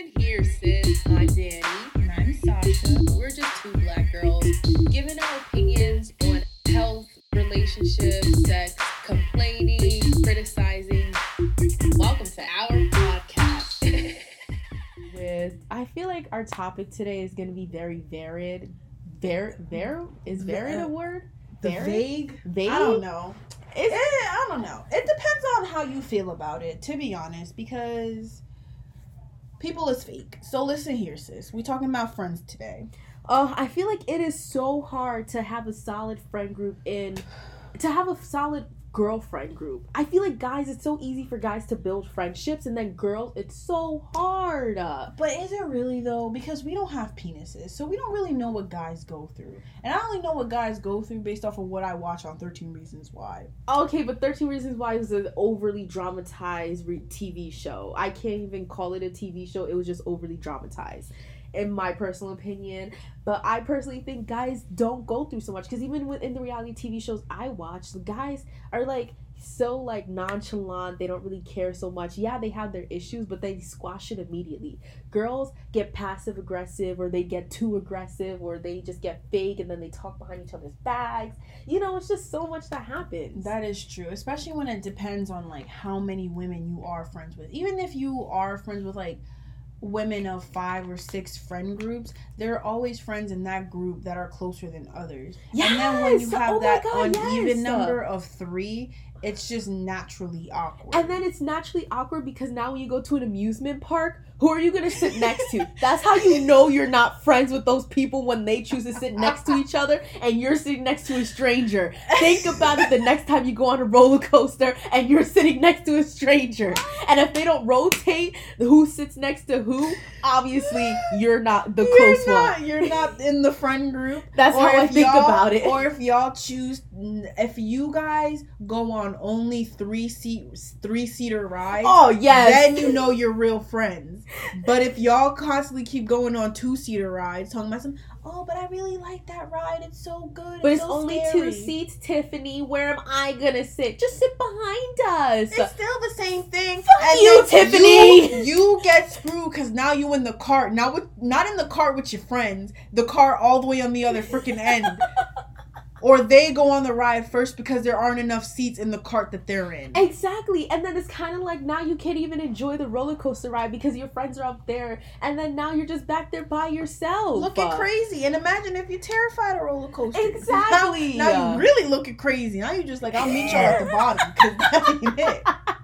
Listen here, sis. I'm Danny. And I'm Sasha. We're just two black girls giving our opinions on health, relationships, sex, complaining, criticizing. Welcome to our podcast. with I feel like our topic today is going to be very varied. Var var is varied a word? The Varied? vague. Vague? I don't know. Eh, Is I don't know. It depends on how you feel about it, to be honest, because people is fake. So listen here, sis. We talking about friends today. Oh, I feel like it is so hard to have a solid friend group in to have a solid girlfriend group. I feel like guys, it's so easy for guys to build friendships, and then girls, it's so hard. But is it really though? Because we don't have penises, so we don't really know what guys go through. And I only know what guys go through based off of what I watch on Thirteen Reasons Why. Okay, but 13 Reasons Why was an overly dramatized re- TV show. I can't even call it a TV show. It was just overly dramatized, in my personal opinion. But I personally think guys don't go through so much because even within the reality TV shows I watch, the guys are like so like nonchalant. They don't really care so much. Yeah, they have their issues, but they squash it immediately. Girls get passive aggressive, or they get too aggressive, or they just get fake, and then they talk behind each other's backs. You know, it's just so much that happens. That is true, especially when it depends on like how many women you are friends with. Even if you are friends with like women of five or six friend groups, there are always friends in that group that are closer than others. Yes! And then when you have Oh that God, uneven yes! number of three, it's just naturally awkward. And then it's naturally awkward because now when you go to an amusement park, who are you gonna sit next to? That's how you know you're not friends with those people when they choose to sit next to each other and you're sitting next to a stranger. Think about it the next time you go on a roller coaster and you're sitting next to a stranger. And if they don't rotate who sits next to who, obviously you're not the you're close not, one. You're not in the friend group. That's how I think about it. Or if y'all choose, if you guys go on only three seat, three seater rides, Oh yes. then you know you're real friends. But if y'all constantly keep going on two seater rides, talking about some, oh, but I really like that ride. It's so good. but it's so only scary." two seats, Tiffany. Where am I gonna sit? Just sit behind us. It's still the same thing. Fuck you, Tiffany. You, you get screwed because now you in the cart. Not with not in the cart with your friends. The car all the way on the other freaking end. or they go on the ride first because there aren't enough seats in the cart that they're in. Exactly. And then it's kind of like now you can't even enjoy the roller coaster ride because your friends are up there. And then now you're just back there by yourself. Looking Uh, crazy. And imagine if you're terrified of roller coasters. Exactly. Now, now you really looking crazy. Now you're just like, I'll meet y'all at the bottom because that ain't it.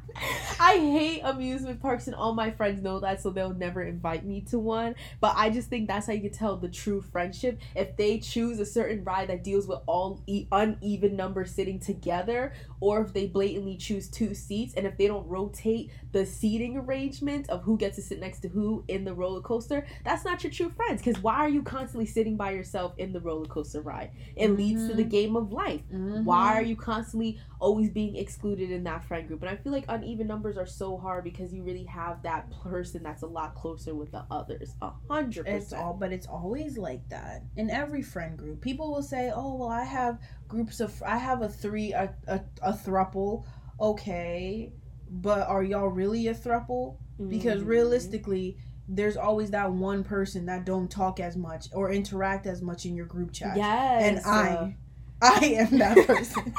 I hate amusement parks, and all my friends know that, so they'll never invite me to one. But I just think that's how you can tell the true friendship. If they choose a certain ride that deals with all e- uneven numbers sitting together, or if they blatantly choose two seats, and if they don't rotate the seating arrangement of who gets to sit next to who in the roller coaster, that's not your true friends. Because why are you constantly sitting by yourself in the roller coaster ride? It leads to the mm-hmm. game of life. Why are mm-hmm. you constantly always being excluded in that friend group? And I feel like uneven numbers are so hard because you really have that person that's a lot closer with the others. A hundred It's all, but it's always like that in every friend group. People will say, "Oh, well, I have groups of, I have a three, a a, a thruple." Okay, but are y'all really a thruple? Because Mhm. realistically, there's always that one person that don't talk as much or interact as much in your group chat. yes, and uh, I, I am that person.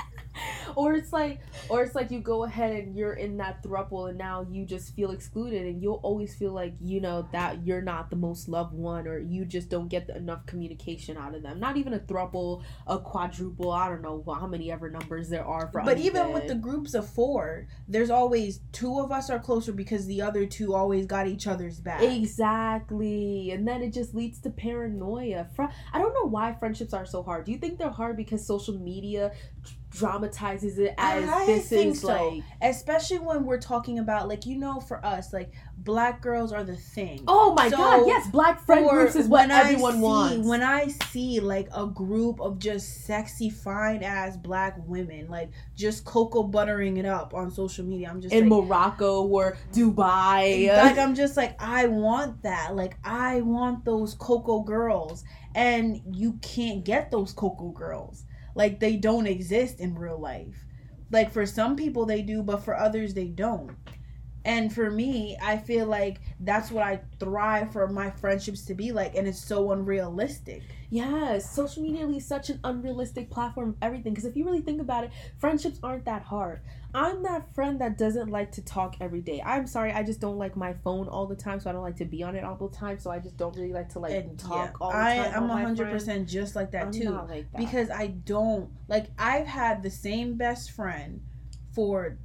Or it's like, or it's like you go ahead and you're in that throuple, and now you just feel excluded, and you'll always feel like you know that you're not the most loved one, or you just don't get enough communication out of them. Not even a throuple, a quadruple. I don't know how many ever numbers there are for. but even with the groups of four, there's always two of us are closer because the other two always got each other's back. Exactly. And then it just leads to paranoia. Fr- I don't know why friendships are so hard. Do you think they're hard because social media dramatizes it as I this think is so. like especially when we're talking about like you know for us like black girls are the thing Oh my So, god, yes, black friend groups is what everyone see- wants. when i see like a group of just sexy fine ass black women like just cocoa buttering it up on social media i'm just in like Morocco or Dubai. like I'm just like I want that. Like I want those cocoa girls, and you can't get those cocoa girls. Like they don't exist in real life. Like for some people they do, but for others they don't. And for me, I feel like that's what I thrive for my friendships to be like, and it's so unrealistic. Yes, social media is such an unrealistic platform of everything. Because if you really think about it, friendships aren't that hard. I'm that friend that doesn't like to talk every day. I'm sorry, I just don't like my phone all the time, so I don't like to be on it all the time. So I just don't really like to like And talk yeah, all the I time. am hundred friends. percent just like that I'm too. not like that. because I don't like I've had the same best friend for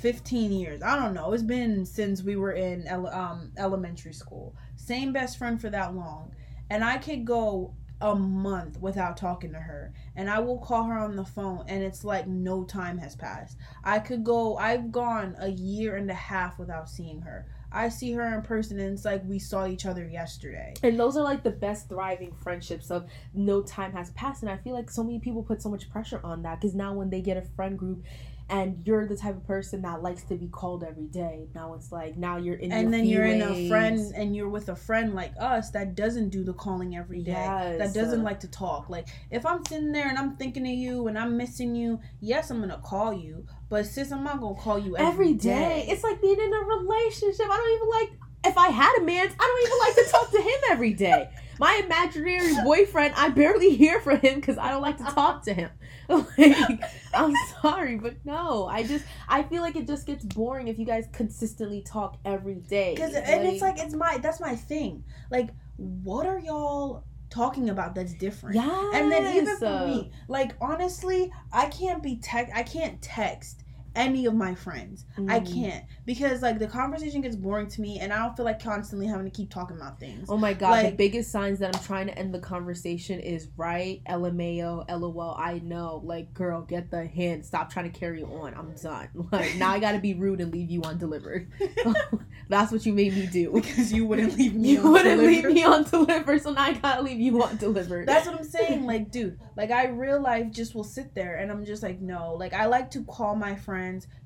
15 years. I don't know. It's been since we were in um, elementary school. Same best friend for that long. And I could go a month without talking to her and I will call her on the phone and it's like no time has passed. I could go I've gone a year and a half without seeing her. I see her in person and it's like we saw each other yesterday. And those are like the best thriving friendships of no time has passed. And I feel like so many people put so much pressure on that because now when they get a friend group and you're the type of person that likes to be called every day, now it's like now you're in and then you're in a friend and you're with a friend like us that doesn't do the calling every day that doesn't like to talk. Like if i'm sitting there and i'm thinking of you and i'm missing you yes i'm gonna call you. But sis i'm not gonna call you every day. It's like being in a relationship. I don't even like if I had a man, I don't even like to talk to him every day. My imaginary boyfriend, I barely hear from him because I don't like to talk to him. Like, I'm sorry, but no, I just I feel like it just gets boring if you guys consistently talk every day. because and it's like it's my that's my thing like what are y'all talking about that's different yeah, and then even for me like honestly i can't be text i can't text any of my friends I Mm. can't because like the conversation gets boring to me, and I don't feel like constantly having to keep talking about things. Oh my god, the biggest signs that I'm trying to end the conversation is right, LMAO, LOL, I know. Like, girl, get the hint. Stop trying to carry on. I'm done. Like, now I gotta be rude and leave you undelivered. That's what you made me do. because you wouldn't leave me. You wouldn't leave me undelivered, so now I gotta leave you undelivered. That's what I'm saying. Like, dude, like I real life just will sit there, and I'm just like, no. Like I like to call my friends,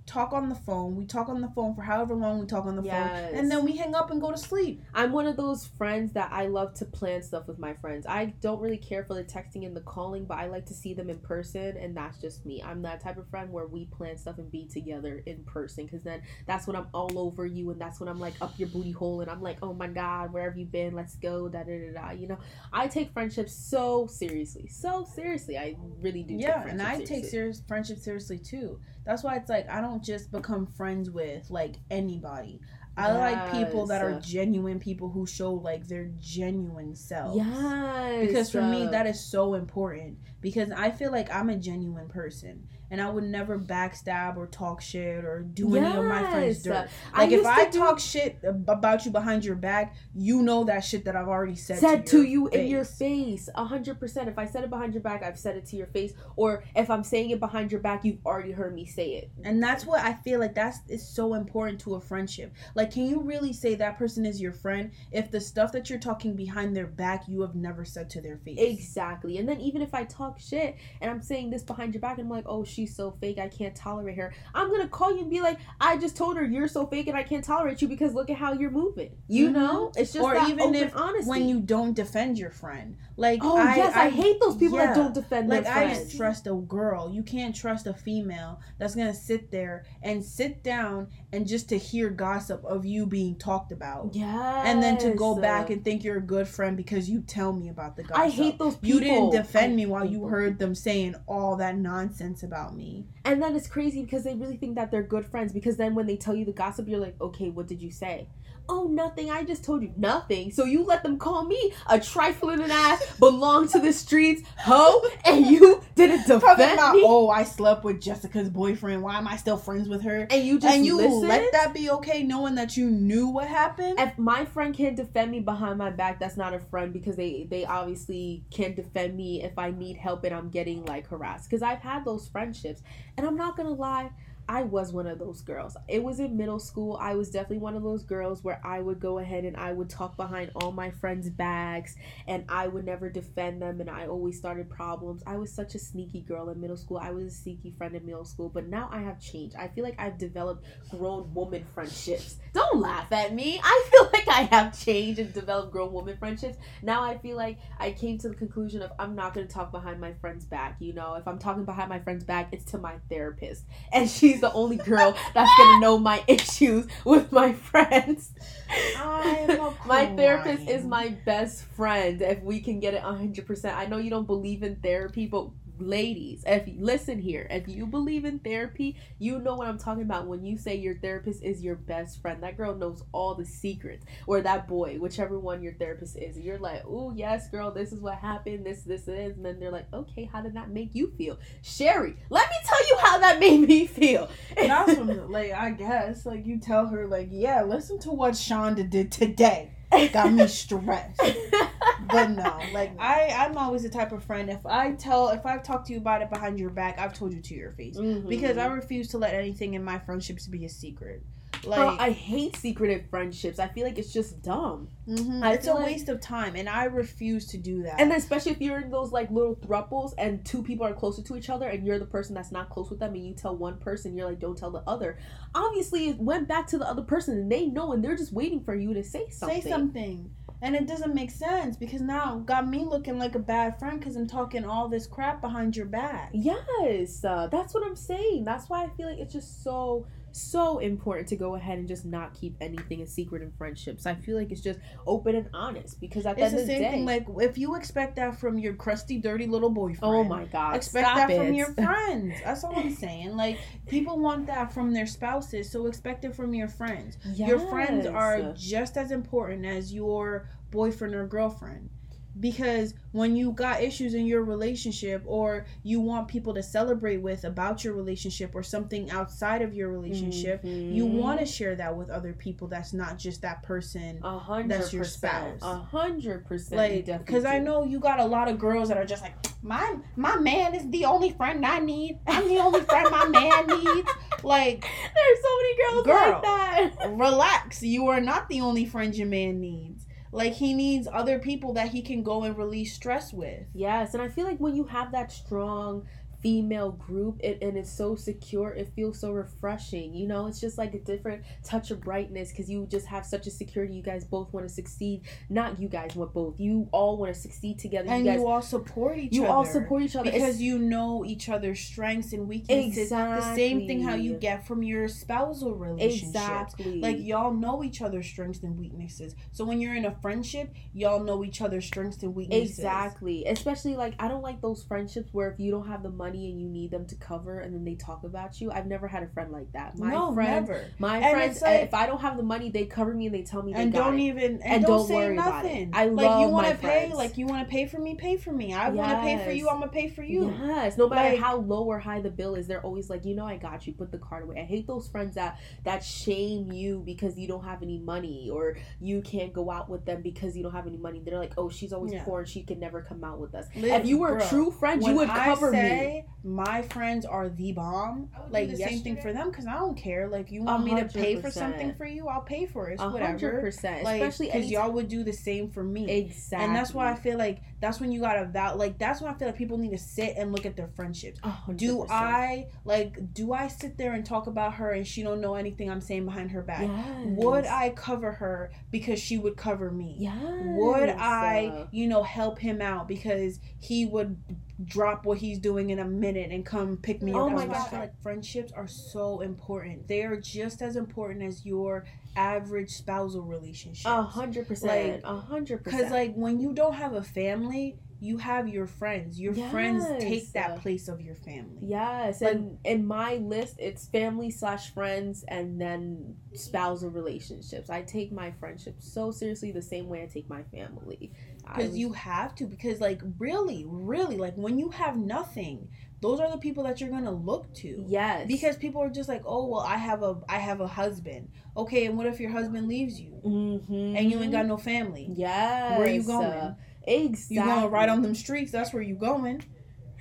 talk on the phone. We talk on the phone for however long we talk on the Yes. phone, and then we hang up and go to sleep. I'm one of those friends that I love to plan stuff with my friends. I don't really care for the texting and the calling, but I like to see them in person, and that's just me. I'm that type of friend where we plan stuff and be together in person, because then that's when I'm all over you, and that's when I'm like up your booty hole, and I'm like, oh my god, where have you been? Let's go, da da da da. You know, I take friendships so seriously, so seriously. I really do. yeah, and I friendships take seriously. serious friendship seriously too. That's why it's like I don't just become friends with like anybody. I like people that are genuine people who show like their genuine selves. Yes, Because for me that is so important because I feel like I'm a genuine person and I would never backstab or talk shit or do any of my friends dirt. Like if I do- talk shit about you behind your back, you know that shit that I've already said, said to, you in your face. face a hundred percent if i said it behind your back i've said it to your face or if i'm saying it behind your back you've already heard me say it And that's what I feel like that's is so important to a friendship. Like can you really say that person is your friend if the stuff that you're talking behind their back you have never said to their face? exactly and then even if i talk shit and i'm saying this behind your back and i'm like oh she's so fake i can't tolerate her i'm gonna call you and be like i just told her you're so fake and i can't tolerate you because look at how you're moving you Mhm. know it's just Or even if- honesty When you don't defend your friend. Like oh yes I, hate those people yeah. that don't defend like their I just trust a girl. You can't trust a female that's gonna sit there and sit down and just to hear gossip of you being talked about. yeah And then to go back and think you're a good friend because you tell me about the gossip. i hate those people you didn't defend I me while you heard them saying all that nonsense about me. And then it's crazy because they really think that they're good friends because then when they tell you the gossip, you're like, okay, what did you say? Oh, nothing. I just told you nothing. So you let them call me a trifling ass, belong to the streets, hoe, and you didn't defend about, me. oh, I slept with Jessica's boyfriend. Why am I still friends with her? And you just and you listened? let that be okay, knowing that you knew what happened. if my friend can't defend me behind my back, that's not a friend because they they obviously can't defend me if I need help and I'm getting like harassed. Because I've had those friendships, and I'm not gonna lie. I was one of those girls. It was in middle school. I was definitely one of those girls where I would go ahead and I would talk behind all my friends' backs and I would never defend them and I always started problems. I was such a sneaky girl in middle school. I was a sneaky friend in middle school, but now I have changed. I feel like I've developed grown woman friendships. Don't laugh at me. I feel like I have changed and developed grown woman friendships. Now I feel like I came to the conclusion of I'm not going to talk behind my friend's back. You know, if I'm talking behind my friend's back, it's to my therapist. And she's she's the only girl that's gonna know my issues with my friends. I'm my therapist is my best friend. If we can get it 100%. I know you don't believe in therapy, but ladies, if listen here, if you believe in therapy, you know what I'm talking about when you say your therapist is your best friend. That girl knows all the secrets, or that boy, whichever one your therapist is. You're like, oh yes, girl, this is what happened. This, this, is, and then they're like, okay, how did that make you feel, Sherry? Let me tell you how that made me feel. That's what, like I guess like you tell her like yeah listen to what Shonda did today got me stressed. But no like I I'm always the type of friend if I tell if I've talked to you about it behind your back I've told you to your face. Mhm. because I refuse to let anything in my friendships be a secret like Girl, I hate secretive friendships. I feel like it's just dumb. mhm, it's a like- waste of time and I refuse to do that And especially if you're in those like little thruples and two people are closer to each other and you're the person that's not close with them and you tell one person you're like don't tell the other. Obviously it went back to the other person and they know and they're just waiting for you to say something. say something and it doesn't make sense because now got me looking like a bad friend because I'm talking all this crap behind your back Yes, uh, that's what I'm saying. That's why I feel like it's just so so important to go ahead and just not keep anything a secret in friendships. I feel like it's just open and honest because at the It's end the of the same day, thing. Like if you expect that from your crusty, dirty little boyfriend. oh my god, Expect that it. from your friends. That's all I'm saying. Like people want that from their spouses, so expect it from your friends. Your friends are just as important as your boyfriend or girlfriend. Because when you got issues in your relationship or you want people to celebrate with about your relationship or something outside of your relationship, you Mhm. want to share that with other people that's not just that person A hundred That's your spouse. A hundred percent. like because i know you got a lot of girls that are just like my my man is the only friend i need i'm the only friend my man needs like there's so many girls Girl. like that. relax you are not the only friend your man needs like he needs other people that he can go and release stress with. Yes, and I feel like when you have that strong female group it, and it's so secure it feels so refreshing you know it's just like a different touch of brightness because you just have such a security you guys both want to succeed not you guys want both you all want to succeed together and you guys you all support each other. you all support each other because It's- you know each other's strengths and weaknesses exactly. the same thing how you get from your spousal relationship exactly Like y'all know each other's strengths and weaknesses. So when you're in a friendship, y'all know each other's strengths and weaknesses. Exactly. Especially like I don't like those friendships where if you don't have the money and you need them to cover and then they talk about you. I've never had a friend like that. My no, friends never. my And friends eh, like- if I don't have the money, they cover me and they tell me they And got don't even and, And don't, don't say worry about it. nothing. I like you want to pay, friends. like you want to pay for me, pay for me. I want to pay for you. I'm gonna pay for you. Yes, no matter Like- how low or high the bill is, they're always like, you know, I got you. Put the card away. I hate those friends that that shame you because you don't have any money or you can't go out with them because you don't have any money. They're like, oh, she's always Yeah. poor and she can never come out with us. Liz, if you were bro, a true friend, you would cover me. My friends are the bomb, I would do like this same thing for them because I don't care. Like you want me to pay for something for you, I'll pay for it. It's A hundred whatever. percent, Like especially because y'all would do the same for me. exactly, And that's why I feel like that's when you gotta val like that's when I feel like people need to sit and look at their friendships. A hundred Do. I like do I sit there and talk about her and she don't know anything I'm saying behind her back? Yes. Would I cover her because she would cover me? Yes. Would I, you know, help him out because he would drop what he's doing in a minute and come pick me Oh up? my God. like friendships are so important. They are just as important as your average spousal relationship. A hundred percent. A hundred percent. Because, like, when you don't have a family, you have your friends. Your friends take that place of your family. Yes, Like- and in my list, it's family slash friends, and then spousal relationships. I take my friendships so seriously, the same way I take my family. Because you have to. Because, like, really, really, like, when you have nothing, those are the people that you're gonna look to. yes, Because people are just like, oh well, I have a I have a husband. Okay, and what if your husband leaves you Mhm. and you ain't got no family? yes, Where you going? exactly. You going right on them streets? That's where you going.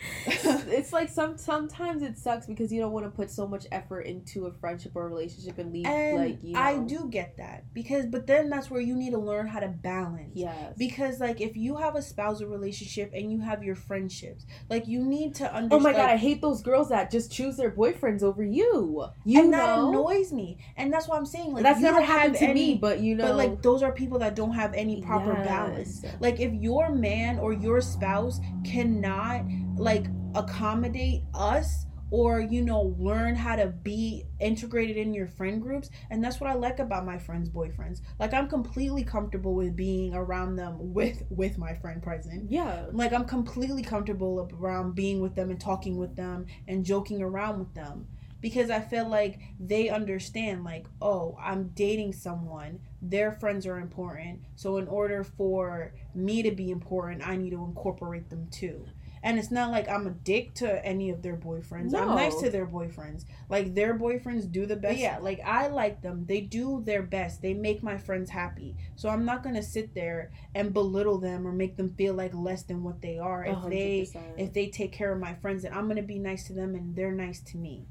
it's like some sometimes it sucks because you don't want to put so much effort into a friendship or a relationship and leave and like you know. I do get that because, but then that's where you need to learn how to balance. Yes. Because like if you have a spousal relationship and you have your friendships, like you need to understand. Oh my god, I hate those girls that just choose their boyfriends over you. You and know, that annoys me, and that's what I'm saying. Like that's never happened to any- me. But you know, But like those are people that don't have any proper Yes. balance. Like if your man or your spouse cannot like accommodate us or you know learn how to be integrated in your friend groups. And that's what i like about my friends boyfriends. Like i'm completely comfortable with being around them with with my friend present. Yeah. like i'm completely comfortable around being with them and talking with them and joking around with them. Because i feel like they understand like oh i'm dating someone. Their friends are important. So in order for me to be important i need to incorporate them too and it's not like i'm a dick to any of their boyfriends. I'm nice to their boyfriends. Like their boyfriends do the best. Yeah like i like them. They do their best. They make my friends happy. So i'm not gonna sit there and belittle them or make them feel like less than what they are if they 100%. if they take care of my friends and i'm gonna be nice to them and they're nice to me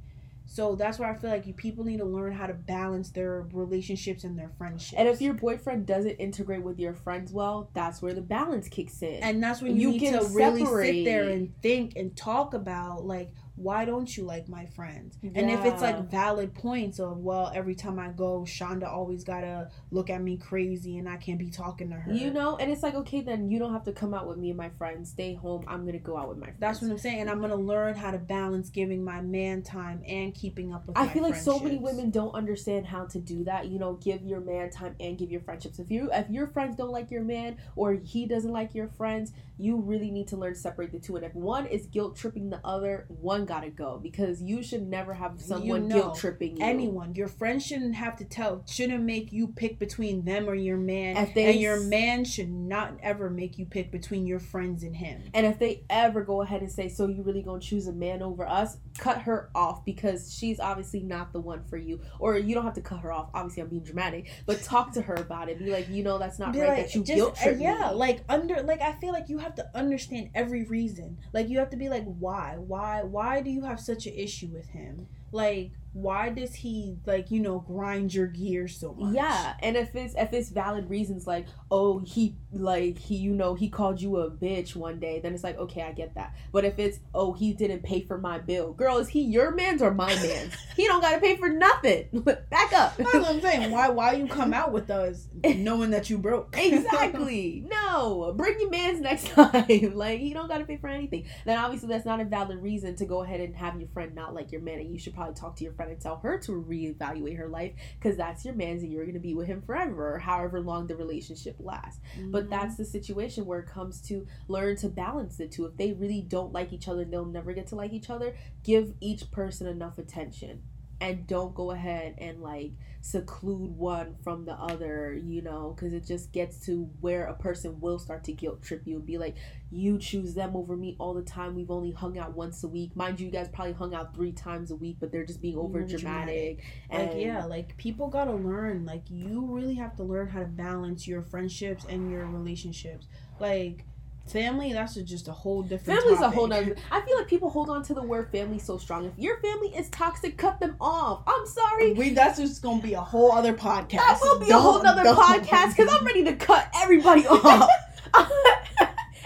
so that's why i feel like you people need to learn how to balance their relationships and their friendships And if your boyfriend doesn't integrate with your friends well, that's where the balance kicks in. and that's when you, You need can to really sit there and think and talk about like why don't you like my friends and if it's like valid points of well every time i go shonda always gotta look at me crazy and i can't be talking to her you know, and it's like okay, then you don't have to come out with me and my friends. Stay home. I'm gonna go out with my friends. that's what i'm saying and i'm gonna learn how to balance giving my man time and keeping up with I feel like so many women don't understand how to do that. You know, give your man time and give your friendships. If you if your friends don't like your man or he doesn't like your friends, you really need to learn to separate the two. And if one is guilt tripping the other, one gotta go because you should never have someone know, guilt tripping you. anyone your friend shouldn't have to tell shouldn't make you pick between them or your man If they and your man should not ever make you pick between your friends and him And if they ever go ahead and say, "So you really gonna choose a man over us?" Cut her off because she's obviously not the one for you. Or you don't have to cut her off. Obviously, I'm being dramatic, but talk to her about it. Be like, you know, that's not Be right like, that you just- guilt trip uh, yeah me. like under like i feel like you have to understand every reason. Like you have to be like why? Why why do you have such an issue with him? Like why does he like you know grind your gears so much? Yeah, and if it's if it's valid reasons like oh he like he you know he called you a bitch one day then it's like okay I get that. But if it's oh he didn't pay for my bill. Girl is he your man's or my man's? He don't gotta pay for nothing. Back up. That's what i'm saying. Why why you come out with us knowing that you broke? Exactly. No bring your man's next time. Like he don't gotta pay for anything. Then obviously that's not a valid reason to go ahead and have your friend not like your man and you should probably talk to your friend and tell her to reevaluate her life because that's your man's and you're gonna be with him forever or however long the relationship lasts. Mm-hmm. but that's the situation where it comes to learn to balance the two. If they really don't like each other they'll never get to like each other give each person enough attention and don't go ahead and like seclude one from the other you know because it just gets to where a person will start to guilt trip you and be like you choose them over me all the time. We've only hung out once a week. Mind you you guys probably hung out three times a week but they're just being over dramatic. Like and yeah like people gotta learn. Like you really have to learn how to balance your friendships and your relationships. Like family that's a- just a whole different Family's a whole nother. I feel like people hold on to the word family so strong. If your family is toxic, cut them off. I'm sorry. we that's just gonna be a whole other podcast That will be a Don't- whole nother don't- podcast because I'm ready to cut everybody off.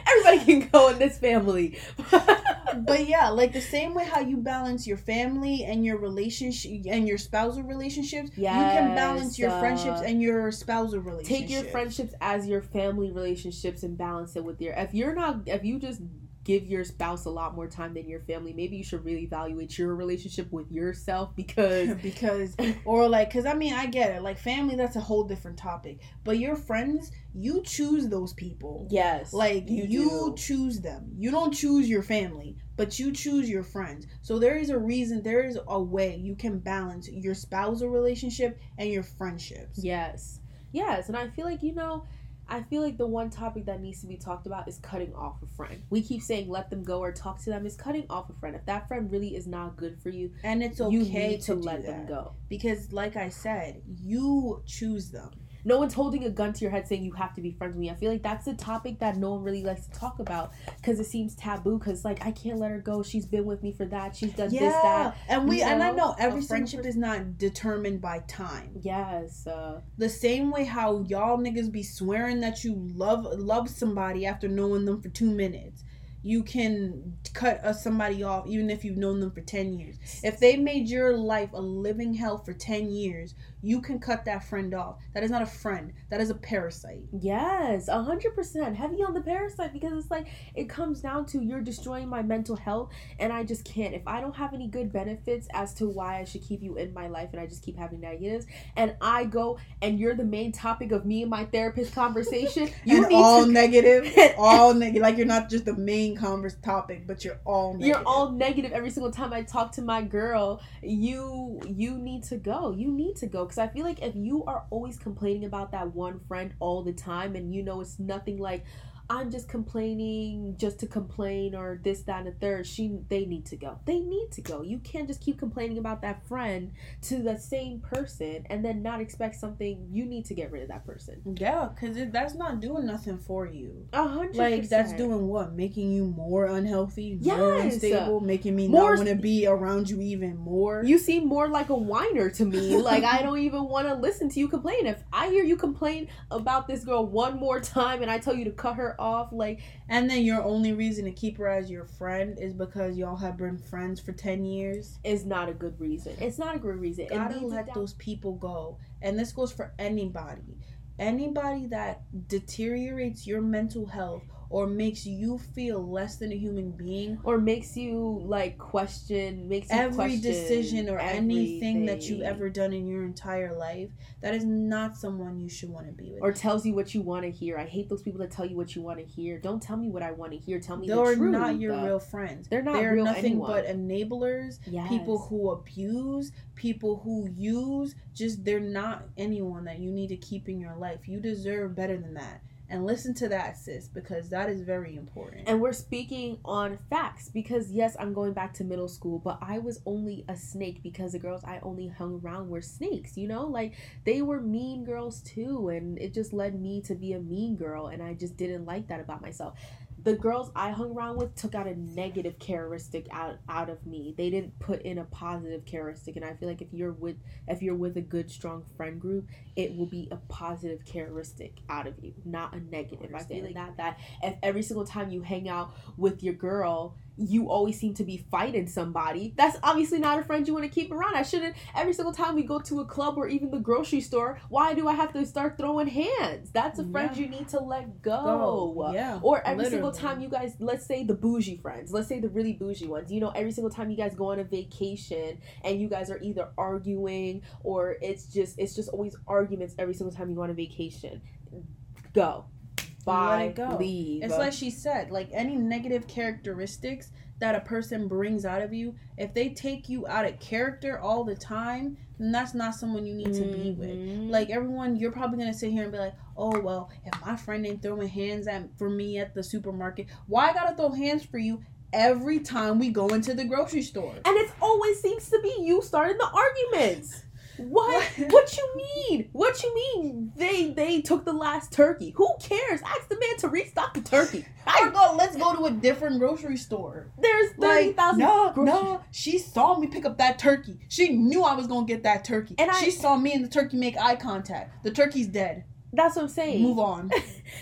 everybody can go in this family. but yeah like the same way how you balance your family and your relationship and your spousal relationships you can balance your uh, friendships and your spousal relationships Take your friendships as your family relationships and balance it with your. If you're not, if you just give your spouse a lot more time than your family, maybe you should really evaluate your relationship with yourself because because or like because i mean i get it like family that's a whole different topic but your friends you choose those people yes, like you, do. choose them you don't choose your family but you choose your friends so there is a reason there is a way you can balance your spousal relationship and your friendships Yes. Yes. And I feel like, you know, I feel like the one topic that needs to be talked about is cutting off a friend. We keep saying let them go or talk to them. Is cutting off a friend. If that friend really is not good for you, and it's okay you need to, to, let them go. because like i said you choose them No one's holding a gun to your head saying you have to be friends with me. I feel like that's a topic that no one really likes to talk about because it seems taboo. Because like I can't let her go. She's been with me for that. She's done this that. and we you and i know, know every friendship- friendship is not determined by time Yes. Uh, the same way how y'all niggas be swearing that you love love somebody after knowing them for two minutes you can cut uh, somebody off even if you've known them for 10 years if they made your life a living hell for 10 years you can cut that friend off. That is not a friend. That is a parasite. Yes, a hundred percent heavy on the parasite because it's like it comes down to you're destroying my mental health, and I just can't. If I don't have any good benefits as to why I should keep you in my life, and I just keep having negatives, and I go and you're the main topic of me and my therapist conversation, you and need all to. negative, all negative. Like you're not just the main converse topic, but you're all negative. You're all negative every single time I talk to my girl. You you need to go. You need to go because I feel like if you are always complaining about that one friend all the time, and you know it's nothing like I'm just complaining just to complain or this, that, and the third. She, they need to go. They need to go. You can't just keep complaining about that friend to the same person and then not expect something. You need to get rid of that person. Yeah, because that's not doing nothing for you. A hundred. Like that's doing what? Making you more unhealthy, more Yes. unstable, making me More- not want to be around you even more. You seem more like a whiner to me. Like I don't even want to listen to you complain. If I hear you complain about this girl one more time and I tell you to cut her off, like and then your only reason to keep her as your friend is because y'all have been friends for ten years. is not a good reason. It's not a good reason. Gotta let those people go. And this goes for anybody. Anybody that deteriorates your mental health or makes you feel less than a human being, or makes you like question makes you every question decision or anything that you've ever done in your entire life, that is not someone you should want to be with. or tells you what you want to hear. I hate those people that tell you what you want to hear. Don't tell me what I want to hear. Tell me They're the truth. not your uh, real friends. They're not They're nothing anyone. but enablers, Yes. people who abuse, people who use. Just they're not anyone that you need to keep in your life. You deserve better than that. And listen to that, sis, because that is very important. And we're speaking on facts because yes, I'm going back to middle school, but I was only a snake because the girls I only hung around were snakes, you know? Like they were mean girls too, and it just led me to be a mean girl, and I just didn't like that about myself. The girls I hung around with took out a negative characteristic out out of me. They didn't put in a positive characteristic, and I feel like if you're with if you're with a good strong friend group, it will be a positive characteristic out of you, not a negative. I feel like that that if every single time you hang out with your girl, you always seem to be fighting somebody. That's obviously not a friend you want to keep around. I shouldn't every single time we go to a club or even the grocery store, why do I have to start throwing hands? That's a friend Yeah. you need to let go. Go. Yeah. Or every single time you guys, let's say the bougie friends, let's say the really bougie ones, you know, every single time you guys go on a vacation and you guys are either arguing or it's just, it's just always arguments every single time you go on a vacation. Go. Bye. it go. Leave. It's like she said, like any negative characteristics that a person brings out of you, if they take you out of character all the time, then that's not someone you need to be with. Mhm. Like everyone, you're probably gonna sit here and be like, "Oh well, if my friend ain't throwing hands at for me at the supermarket, why I gotta throw hands for you every time we go into the grocery store?" And it always seems to be you starting the arguments. What? What? you mean? What you mean? They they took the last turkey. Who cares? Ask the man to restock the turkey. I, go, let's go to a different grocery store. there's thirty Like, no, no, she saw me pick up that turkey. She knew I was gonna get that turkey. And I- she saw me and the turkey make eye contact. The turkey's dead. That's what I'm saying. Move on.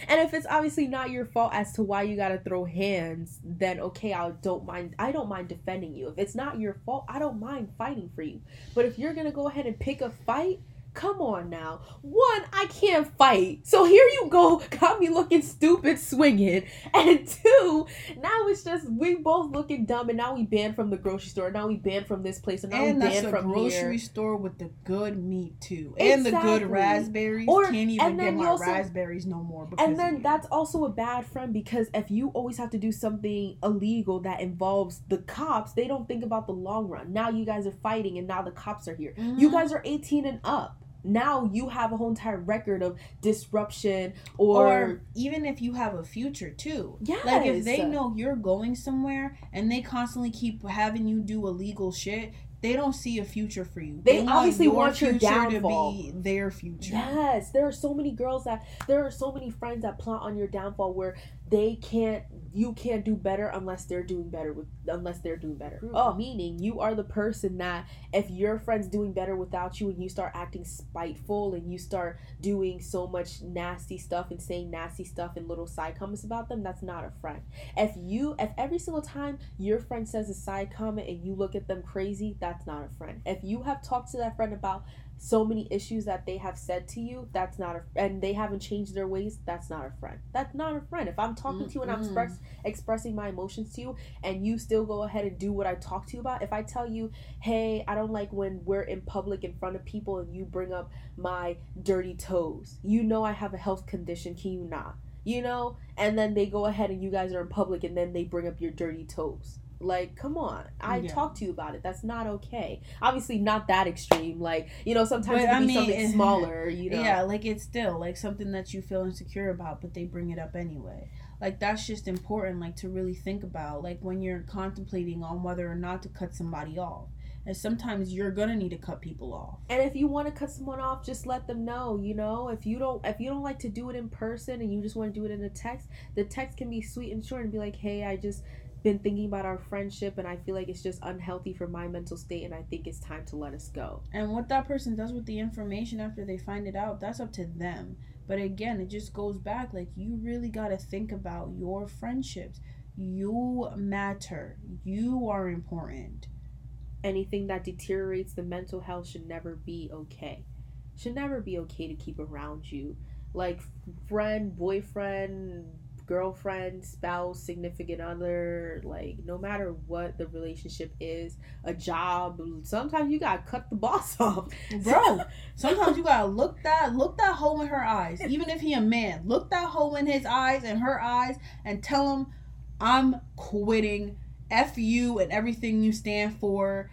And if it's obviously not your fault as to why you gotta throw hands, then okay, I don't mind. I don't mind defending you. If it's not your fault, I don't mind fighting for you. But if you're gonna go ahead and pick a fight, come on now. One, I can't fight, so here you go, got me looking stupid swinging. And two, now it's just we both looking dumb, and now we banned from the grocery store. Now we banned from this place, and now and we that's banned a from grocery here. store with the good meat too, and the good raspberries. Or- Can't even and get then you my also- raspberries no more. Because And then that's also a bad friend because if you always have to do something illegal that involves the cops, they don't think about the long run. Now you guys are fighting and now the cops are here. You Mhm. guys are 18 and up. Now you have a whole entire record of disruption or, or even if you have a future too. Yeah. Like if they know you're going somewhere and they constantly keep having you do illegal shit, they don't see a future for you. They obviously want your future downfall. to be their future. Yes, there are so many girls that there are so many friends that plot on your downfall where they can't you can't do better unless they're doing better with unless they're doing better. True. Oh, meaning you are the person that if your friend's doing better without you and you start acting spiteful and you start doing so much nasty stuff and saying nasty stuff and little side comments about them, that's not a friend. If you if every single time your friend says a side comment and you look at them crazy, that's not a friend. If you have talked to that friend about so many issues that they have said to you, that's not a and they haven't changed their ways, that's not a friend. That's not a friend. If I'm talking to you and I'm express, expressing my emotions to you and you still go ahead and do what I talk to you about, if I tell you, "Hey, I don't like when we're in public in front of people and you bring up my dirty toes." You know I have a health condition, can you not? You know? And then they go ahead and you guys are in public and then they bring up your dirty toes. Like, come on. I Yeah. talked to you about it. That's not okay. Obviously, not that extreme. Like, you know, sometimes But, it can be mean, something smaller, you know. Yeah, like it's still like something that you feel insecure about, but they bring it up anyway. Like that's just important, like to really think about, like when you're contemplating on whether or not to cut somebody off. And sometimes you're gonna need to cut people off. And if you want to cut someone off, just let them know, you know. If you don't if you don't like to do it in person and you just want to do it in a text, the text can be sweet and short and be like, "Hey, I just been thinking about our friendship and I feel like it's just unhealthy for my mental state and I think it's time to let us go." And what that person does with the information after they find it out, that's up to them. But again, it just goes back like you really got to think about your friendships. You matter. You are important. anything that deteriorates the mental health should never be okay. Should never be okay to keep around you. Like friend, boyfriend, girlfriend, spouse, significant other, like no matter what the relationship is, a job, sometimes you gotta cut the boss off. Bro, sometimes you gotta look that look that hole in her eyes. Even if he a man, look that hole in his eyes and her eyes and tell him I'm quitting. F you and everything you stand for.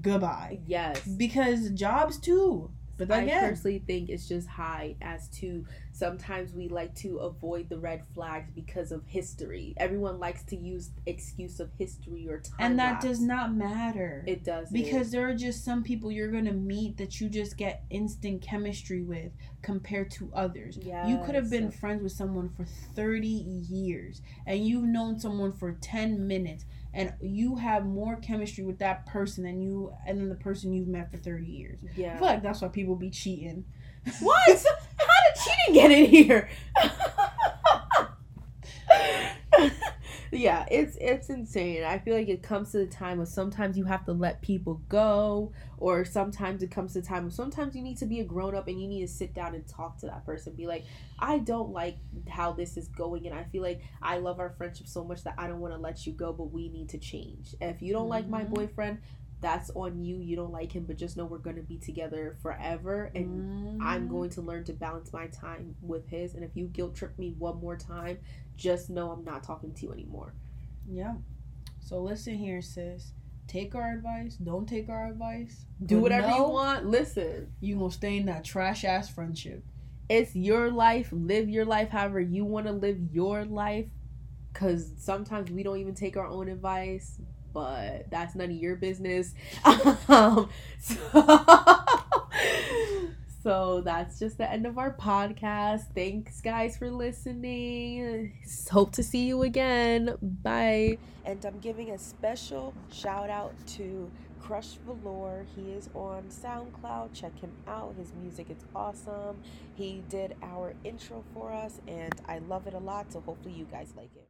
Goodbye. Yes. Because jobs too. But I personally think it's just high as to sometimes we like to avoid the red flags because of history. Everyone likes to use excuse of history or time. and that lapse. does not matter. It does because there are just some people you're gonna meet that you just get instant chemistry with compared to others. You could have been friends with someone for 30 years and you've known someone for 10 minutes and you have more chemistry with that person than you and then the person you've met for 30 years. I yeah. feel like that's why people be cheating. What? Get in here? yeah, it's it's insane. I feel like it comes to the time of sometimes you have to let people go, or sometimes it comes to the time of sometimes you need to be a grown up and you need to sit down and talk to that person. Be like, I don't like how this is going, and I feel like I love our friendship so much that I don't want to let you go, but we need to change. If you don't like my Mhm. boyfriend, that's on you. You don't like him, but just know we're gonna be together forever, and I'm Mm. going to learn to balance my time with his. And if you guilt trip me one more time, just know I'm not talking to you anymore. Yeah. So listen here, sis. Take our advice. Don't take our advice. Do whatever you want. Listen, You gonna stay in that trash ass friendship. it's your life. Live your life however you want to live your life. Because sometimes we don't even take our own advice, but that's none of your business. um, so, so that's just the end of our podcast. Thanks, guys, for listening. Hope to see you again. Bye. And I'm giving a special shout out to Crush Velour. He is on SoundCloud. Check him out. His music is awesome. He did our intro for us, and I love it a lot. So hopefully, you guys like it.